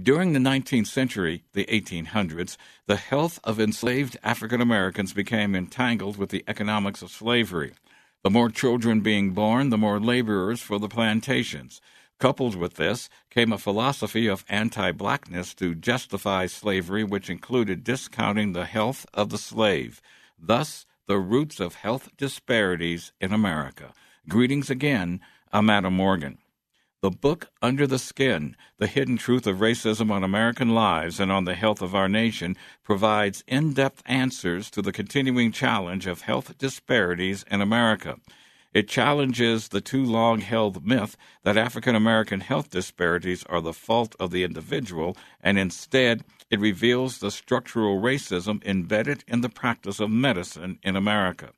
During the 19th century, the 1800s, the health of enslaved African Americans became entangled with the economics of slavery. The more children being born, the more laborers for the plantations. Coupled with this came a philosophy of anti blackness to justify slavery, which included discounting the health of the slave. Thus, the roots of health disparities in America. Greetings again. I'm Adam Morgan. The book Under the Skin The Hidden Truth of Racism on American Lives and on the Health of Our Nation provides in depth answers to the continuing challenge of health disparities in America. It challenges the too long held myth that African American health disparities are the fault of the individual, and instead it reveals the structural racism embedded in the practice of medicine in America.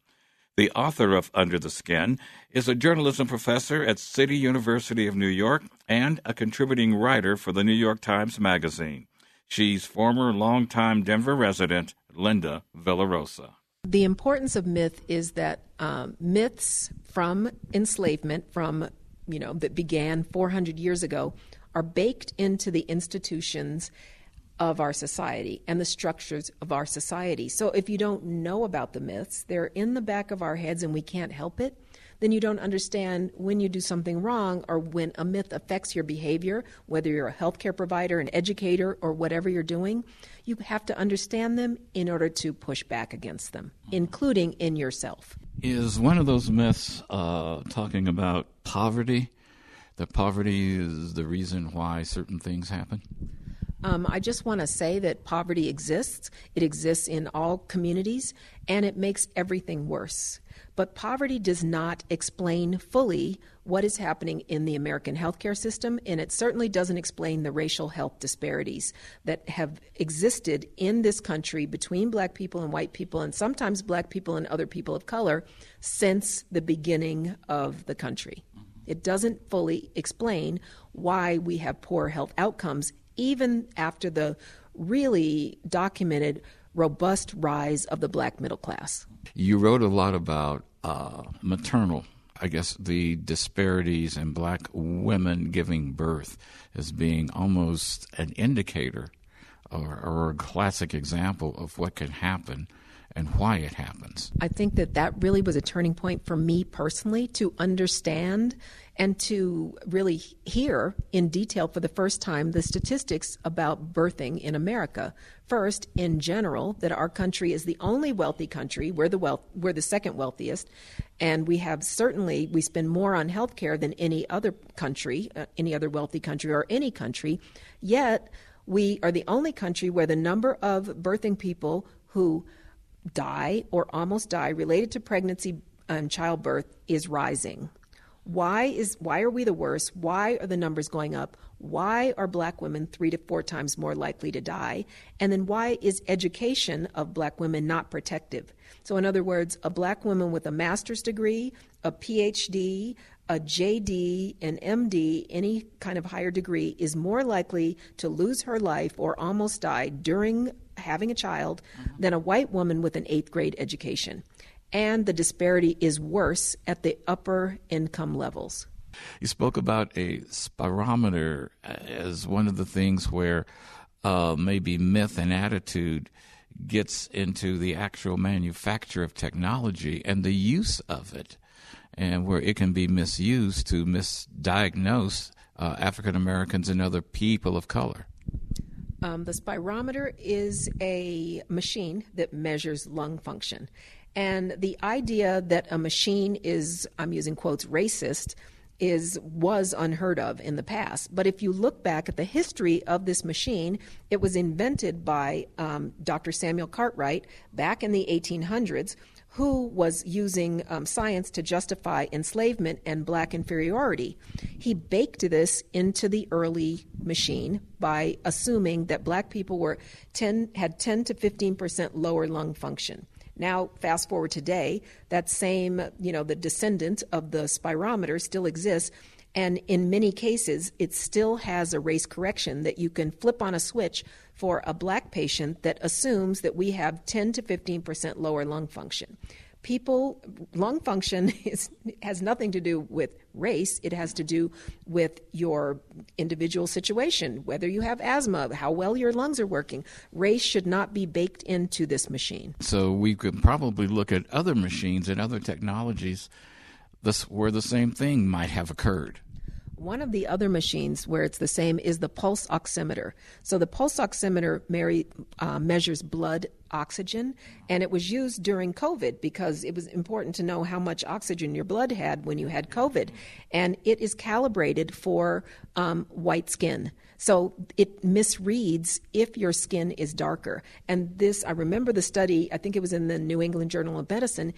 The author of Under the Skin is a journalism professor at City University of New York and a contributing writer for the New York Times Magazine. She's former longtime Denver resident Linda Villarosa. The importance of myth is that um, myths from enslavement, from you know that began 400 years ago, are baked into the institutions of our society and the structures of our society. So if you don't know about the myths, they're in the back of our heads and we can't help it, then you don't understand when you do something wrong or when a myth affects your behavior, whether you're a healthcare provider, an educator, or whatever you're doing. You have to understand them in order to push back against them, including in yourself. Is one of those myths uh, talking about poverty? That poverty is the reason why certain things happen? Um, I just want to say that poverty exists. It exists in all communities, and it makes everything worse. But poverty does not explain fully what is happening in the American healthcare system, and it certainly doesn't explain the racial health disparities that have existed in this country between black people and white people, and sometimes black people and other people of color since the beginning of the country. It doesn't fully explain why we have poor health outcomes even after the really documented robust rise of the black middle class. You wrote a lot about uh, maternal, I guess, the disparities in black women giving birth as being almost an indicator or, or a classic example of what can happen and why it happens. I think that that really was a turning point for me personally to understand and to really hear in detail for the first time the statistics about birthing in America. First, in general, that our country is the only wealthy country. We're the wealth, we're the second wealthiest, and we have certainly we spend more on health care than any other country, uh, any other wealthy country, or any country. Yet, we are the only country where the number of birthing people who die or almost die related to pregnancy and childbirth is rising. Why is why are we the worst? Why are the numbers going up? Why are black women 3 to 4 times more likely to die? And then why is education of black women not protective? So in other words, a black woman with a master's degree, a PhD, a JD, an MD, any kind of higher degree is more likely to lose her life or almost die during having a child mm-hmm. than a white woman with an 8th grade education and the disparity is worse at the upper income levels. You spoke about a spirometer as one of the things where uh, maybe myth and attitude gets into the actual manufacture of technology and the use of it, and where it can be misused to misdiagnose uh, African Americans and other people of color. Um, the spirometer is a machine that measures lung function. And the idea that a machine is, I'm using quotes, racist is was unheard of in the past. But if you look back at the history of this machine, it was invented by um, Dr. Samuel Cartwright back in the 1800s, who was using um, science to justify enslavement and black inferiority. He baked this into the early machine by assuming that black people were 10 had 10 to 15 percent lower lung function. Now, fast forward today, that same, you know, the descendant of the spirometer still exists. And in many cases, it still has a race correction that you can flip on a switch for a black patient that assumes that we have 10 to 15 percent lower lung function. People, lung function is, has nothing to do with race. It has to do with your individual situation, whether you have asthma, how well your lungs are working. Race should not be baked into this machine. So we could probably look at other machines and other technologies this, where the same thing might have occurred. One of the other machines where it's the same is the pulse oximeter. So the pulse oximeter Mary, uh, measures blood oxygen, and it was used during COVID because it was important to know how much oxygen your blood had when you had COVID. And it is calibrated for um, white skin. So it misreads if your skin is darker. And this, I remember the study, I think it was in the New England Journal of Medicine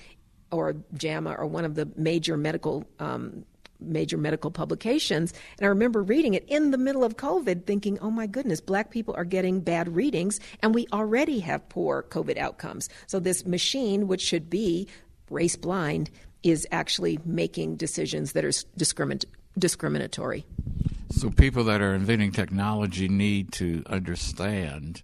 or JAMA or one of the major medical um, major medical publications. And I remember reading it in the middle of COVID, thinking, oh my goodness, black people are getting bad readings, and we already have poor COVID outcomes. So this machine, which should be race blind, is actually making decisions that are discrimin- discriminatory. So people that are inventing technology need to understand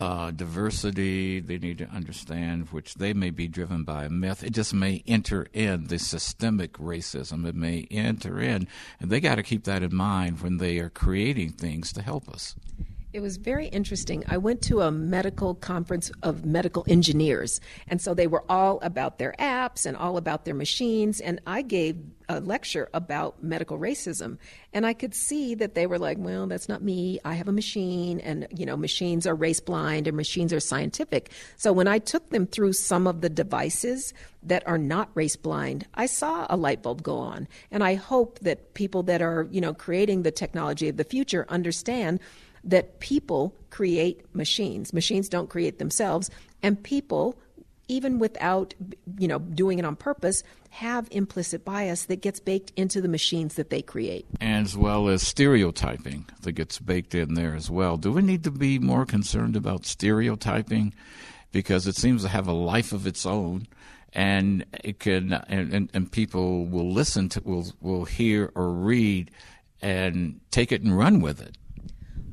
uh, diversity. They need to understand which they may be driven by a myth. It just may enter in the systemic racism. It may enter in, and they got to keep that in mind when they are creating things to help us. It was very interesting. I went to a medical conference of medical engineers, and so they were all about their apps and all about their machines. And I gave a lecture about medical racism, and I could see that they were like, "Well, that's not me. I have a machine, and you know, machines are race blind and machines are scientific." So when I took them through some of the devices that are not race blind, I saw a light bulb go on, and I hope that people that are you know creating the technology of the future understand that people create machines. Machines don't create themselves, and people, even without you know doing it on purpose, have implicit bias that gets baked into the machines that they create. As well as stereotyping that gets baked in there as well. Do we need to be more concerned about stereotyping? Because it seems to have a life of its own and it can and, and, and people will listen to will will hear or read and take it and run with it.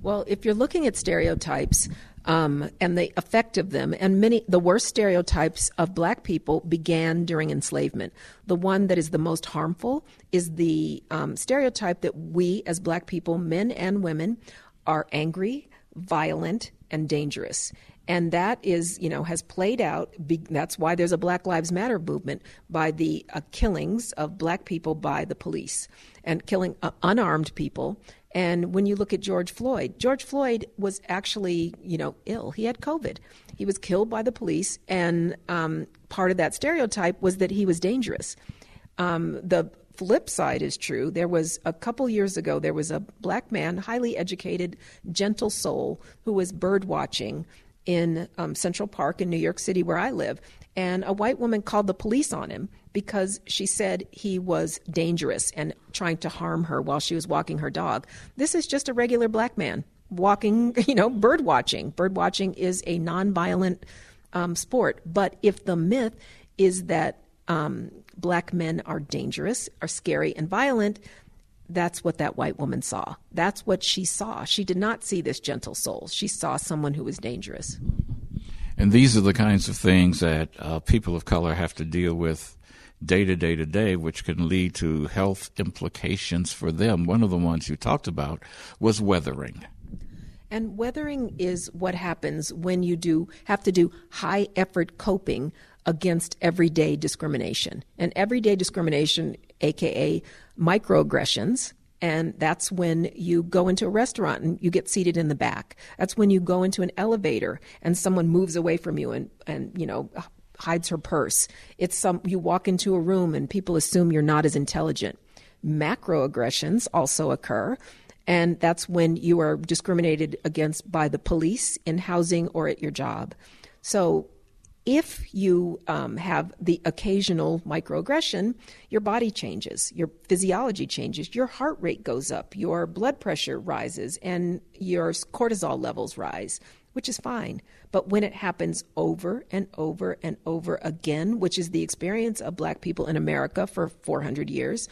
Well, if you're looking at stereotypes um, and the effect of them, and many the worst stereotypes of black people began during enslavement. The one that is the most harmful is the um, stereotype that we, as black people, men and women, are angry, violent, and dangerous and that is you know has played out that's why there's a black lives matter movement by the uh, killings of black people by the police and killing uh, unarmed people and when you look at George Floyd, George Floyd was actually, you know, ill. He had COVID. He was killed by the police, and um, part of that stereotype was that he was dangerous. Um, the flip side is true. There was a couple years ago, there was a black man, highly educated, gentle soul, who was bird watching in um, Central Park in New York City, where I live. And a white woman called the police on him because she said he was dangerous and trying to harm her while she was walking her dog. This is just a regular black man walking, you know, bird watching. Bird watching is a nonviolent um, sport. But if the myth is that um, black men are dangerous, are scary, and violent, that's what that white woman saw. That's what she saw. She did not see this gentle soul. She saw someone who was dangerous. And these are the kinds of things that uh, people of color have to deal with day to day to day, which can lead to health implications for them. One of the ones you talked about was weathering. And weathering is what happens when you do have to do high effort coping against everyday discrimination. And everyday discrimination, aka microaggressions, and that's when you go into a restaurant and you get seated in the back. That's when you go into an elevator and someone moves away from you and, and you know, hides her purse. It's some you walk into a room and people assume you're not as intelligent. Macroaggressions also occur, and that's when you are discriminated against by the police in housing or at your job. So if you um, have the occasional microaggression, your body changes, your physiology changes, your heart rate goes up, your blood pressure rises, and your cortisol levels rise, which is fine. But when it happens over and over and over again, which is the experience of black people in America for 400 years,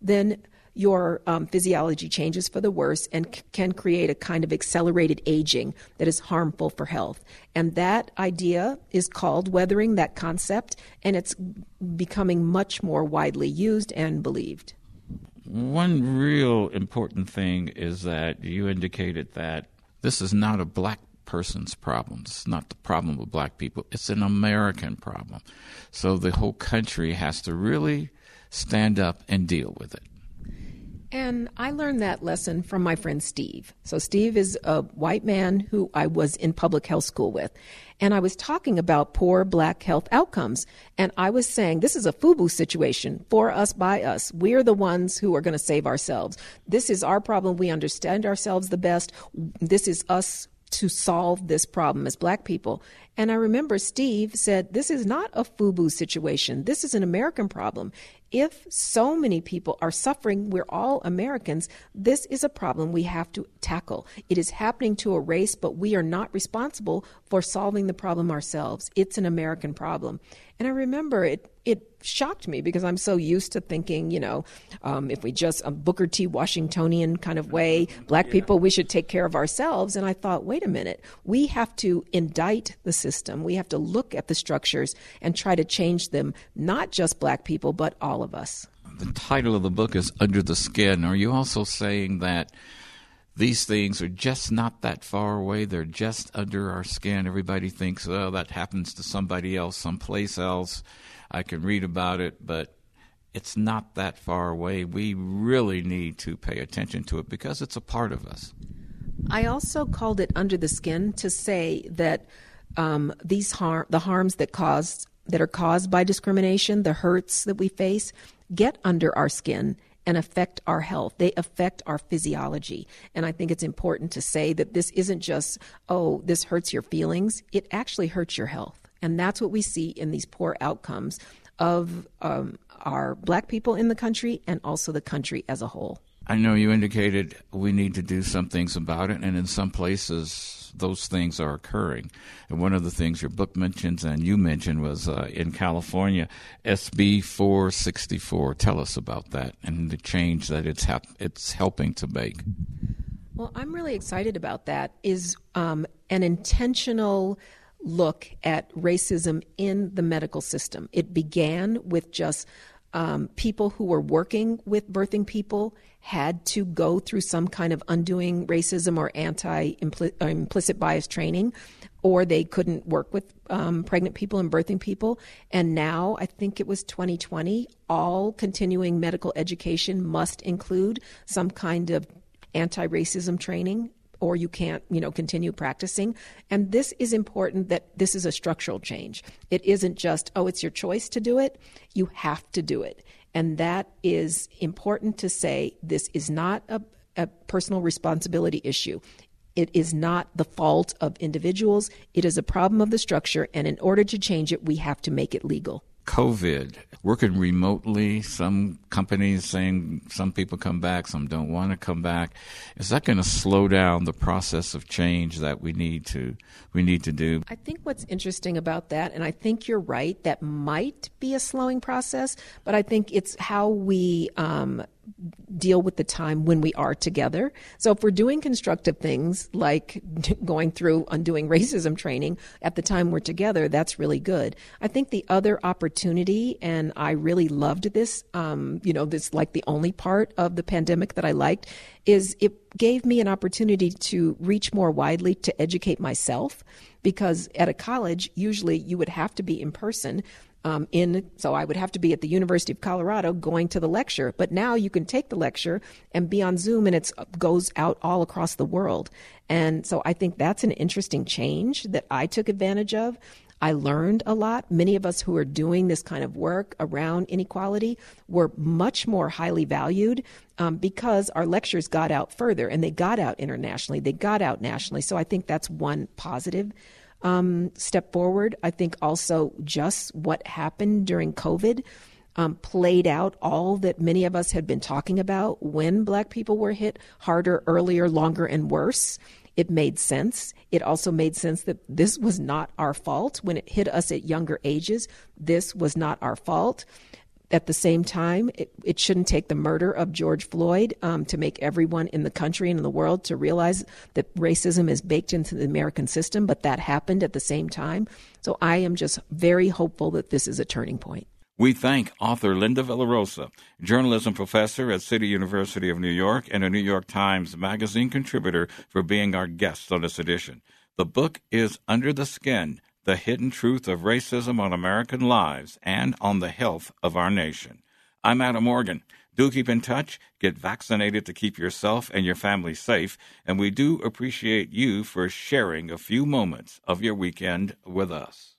then your um, physiology changes for the worse and c- can create a kind of accelerated aging that is harmful for health. And that idea is called weathering, that concept, and it's becoming much more widely used and believed. One real important thing is that you indicated that this is not a black person's problem. It's not the problem of black people. It's an American problem. So the whole country has to really stand up and deal with it. And I learned that lesson from my friend Steve. So, Steve is a white man who I was in public health school with. And I was talking about poor black health outcomes. And I was saying, this is a FUBU situation for us, by us. We're the ones who are going to save ourselves. This is our problem. We understand ourselves the best. This is us to solve this problem as black people. And I remember Steve said, This is not a FUBU situation. This is an American problem. If so many people are suffering, we're all Americans, this is a problem we have to tackle. It is happening to a race, but we are not responsible for solving the problem ourselves. It's an American problem. And I remember it, it shocked me because I'm so used to thinking, you know, um, if we just, a Booker T. Washingtonian kind of way, black yeah. people, we should take care of ourselves. And I thought, wait a minute, we have to indict the system. We have to look at the structures and try to change them, not just black people, but all of us. The title of the book is Under the Skin. Are you also saying that? These things are just not that far away. They're just under our skin. Everybody thinks, oh, that happens to somebody else, someplace else. I can read about it, but it's not that far away. We really need to pay attention to it because it's a part of us. I also called it under the skin to say that um, these harm, the harms that cause that are caused by discrimination, the hurts that we face, get under our skin and affect our health. They affect our physiology. And I think it's important to say that this isn't just, oh, this hurts your feelings. It actually hurts your health. And that's what we see in these poor outcomes of um, our black people in the country and also the country as a whole. I know you indicated we need to do some things about it, and in some places, those things are occurring. And one of the things your book mentions and you mentioned was uh, in California, SB 464. Tell us about that and the change that it's hap- it's helping to make. Well, I'm really excited about that. Is um, an intentional look at racism in the medical system. It began with just um, people who were working with birthing people had to go through some kind of undoing racism or anti implicit bias training, or they couldn't work with um, pregnant people and birthing people. And now, I think it was 2020, all continuing medical education must include some kind of anti racism training or you can't, you know, continue practicing. And this is important that this is a structural change. It isn't just, oh, it's your choice to do it. You have to do it. And that is important to say this is not a, a personal responsibility issue. It is not the fault of individuals. It is a problem of the structure. And in order to change it, we have to make it legal. COVID, working remotely, some companies saying some people come back, some don't want to come back. Is that going to slow down the process of change that we need to we need to do? I think what's interesting about that, and I think you're right, that might be a slowing process, but I think it's how we um, deal with the time when we are together. So if we're doing constructive things like going through undoing racism training at the time we're together, that's really good. I think the other opportunity, and I really loved this, um, you know, this like the only part of the pandemic that I liked, is it gave me an opportunity to reach more widely to educate myself because at a college, usually you would have to be in person um, in so I would have to be at the University of Colorado going to the lecture. But now you can take the lecture and be on Zoom, and it goes out all across the world. And so I think that's an interesting change that I took advantage of. I learned a lot. Many of us who are doing this kind of work around inequality were much more highly valued um, because our lectures got out further and they got out internationally, they got out nationally. So I think that's one positive um, step forward. I think also just what happened during COVID. Um, played out all that many of us had been talking about when black people were hit harder, earlier, longer, and worse. It made sense. It also made sense that this was not our fault when it hit us at younger ages. This was not our fault. At the same time, it, it, shouldn't take the murder of George Floyd um, to make everyone in the country and in the world to realize that racism is baked into the American system, but that happened at the same time. So I am just very hopeful that this is a turning point. We thank author Linda Villarosa, journalism professor at City University of New York and a New York Times Magazine contributor, for being our guest on this edition. The book is Under the Skin The Hidden Truth of Racism on American Lives and on the Health of Our Nation. I'm Adam Morgan. Do keep in touch, get vaccinated to keep yourself and your family safe, and we do appreciate you for sharing a few moments of your weekend with us.